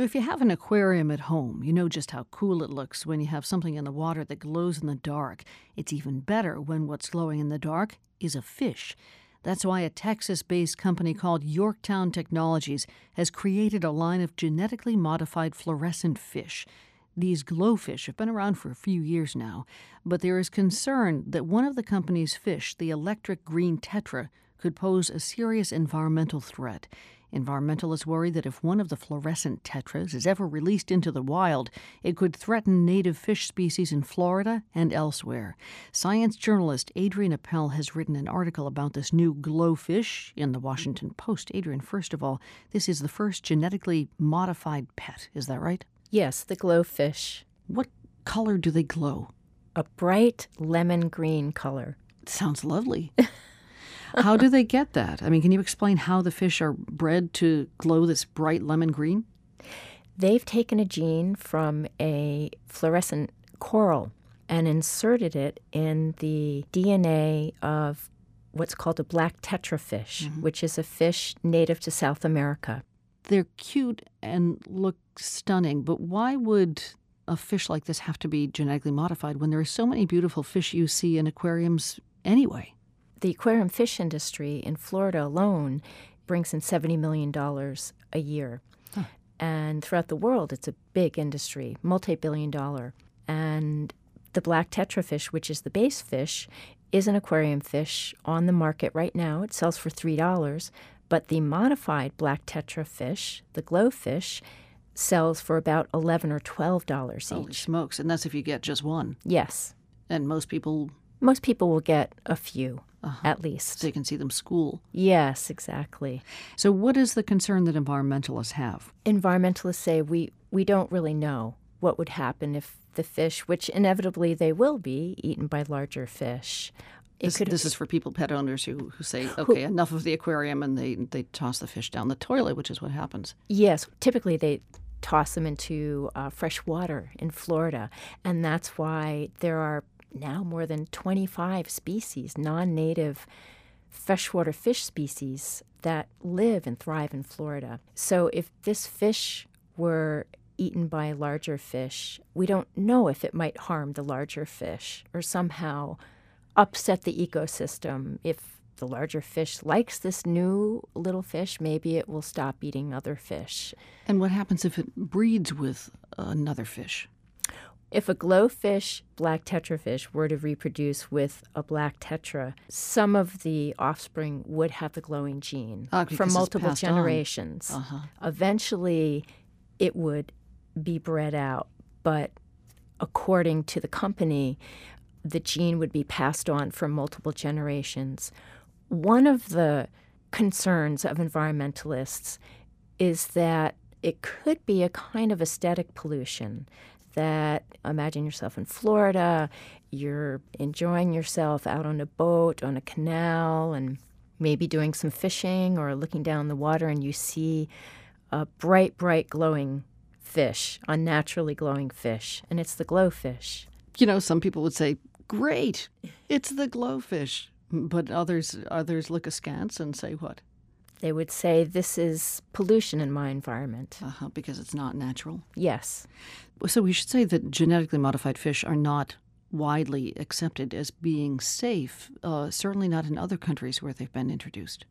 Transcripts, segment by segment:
If you have an aquarium at home, you know just how cool it looks when you have something in the water that glows in the dark. It's even better when what's glowing in the dark is a fish. That's why a Texas based company called Yorktown Technologies has created a line of genetically modified fluorescent fish. These GloFish have been around for a few years now, but there is concern that one of the company's fish, the electric green tetra, could pose a serious environmental threat. Environmentalists worry that if one of the fluorescent tetras is ever released into the wild, it could threaten native fish species in Florida and elsewhere. Science journalist Adrianne Appel has written an article about this new GloFish in the Washington Post. Adrianne, first of all, this is the first genetically modified pet, is that right? Yes, the GloFish. What color do they glow? A bright lemon green color. Sounds lovely. how do they get that? I mean, can you explain how the fish are bred to glow this bright lemon green? They've taken a gene from a fluorescent coral and inserted it in the DNA of what's called a black tetrafish, mm-hmm. which is a fish native to South America. They're cute and look stunning, but why would a fish like this have to be genetically modified when there are so many beautiful fish you see in aquariums anyway? The aquarium fish industry in Florida alone brings in $70 million a year. Huh. And throughout the world, it's a big industry, multi billion dollar. And the black tetrafish, which is the base fish, is an aquarium fish on the market right now. It sells for $3. But the modified black tetrafish, the GloFish, sells for about 11 or $12 each. Holy smokes. And that's if you get just one. Yes. And most people. Most people will get a few uh-huh. at least. So you can see them school. Yes, exactly. So, what is the concern that environmentalists have? Environmentalists say we, we don't really know what would happen if the fish, which inevitably they will be, eaten by larger fish. This, this, is for people, pet owners, who, who say, okay, who, enough of the aquarium, and they, they toss the fish down the toilet, which is what happens. Yes, typically they toss them into uh, fresh water in Florida, and that's why there are now more than 25 species, non native freshwater fish species that live and thrive in Florida. So if this fish were eaten by larger fish, we don't know if it might harm the larger fish or somehow upset the ecosystem. If the larger fish likes this new little fish, maybe it will stop eating other fish. And what happens if it breeds with another fish? If a GloFish black tetrafish were to reproduce with a black tetra, some of the offspring would have the glowing gene ah, from multiple generations. Uh-huh. Eventually, it would be bred out, but according to the company, the gene would be passed on from multiple generations. One of the concerns of environmentalists is that it could be a kind of aesthetic pollution that imagine yourself in Florida, you're enjoying yourself out on a boat, on a canal, and maybe doing some fishing or looking down the water, and you see a bright, bright glowing fish, unnaturally glowing fish, and it's the GloFish. You know, some people would say, "Great, it's the GloFish," but others others look askance and say, "What?" They would say, This is pollution in my environment. Uh-huh, because it's not natural? Yes. So we should say that genetically modified fish are not widely accepted as being safe, uh, certainly not in other countries where they've been introduced.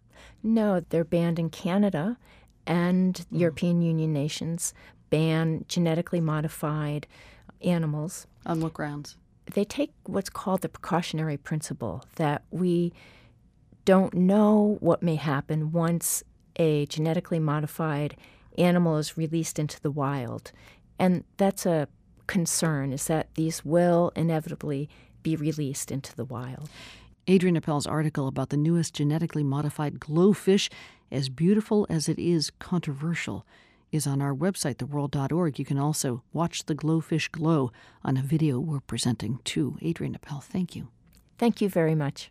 No, they're banned in Canada and mm. European Union nations ban genetically modified animals. On what grounds? They take what's called the precautionary principle that we don't know what may happen once a genetically modified animal is released into the wild. And that's a concern is that these will inevitably be released into the wild. Adrianne Appel's article about the newest genetically modified GloFish, as beautiful as it is controversial, is on our website, theworld.org. You can also watch the GloFish glow on a video we're presenting too. Adrianne Appel, thank you. Thank you very much.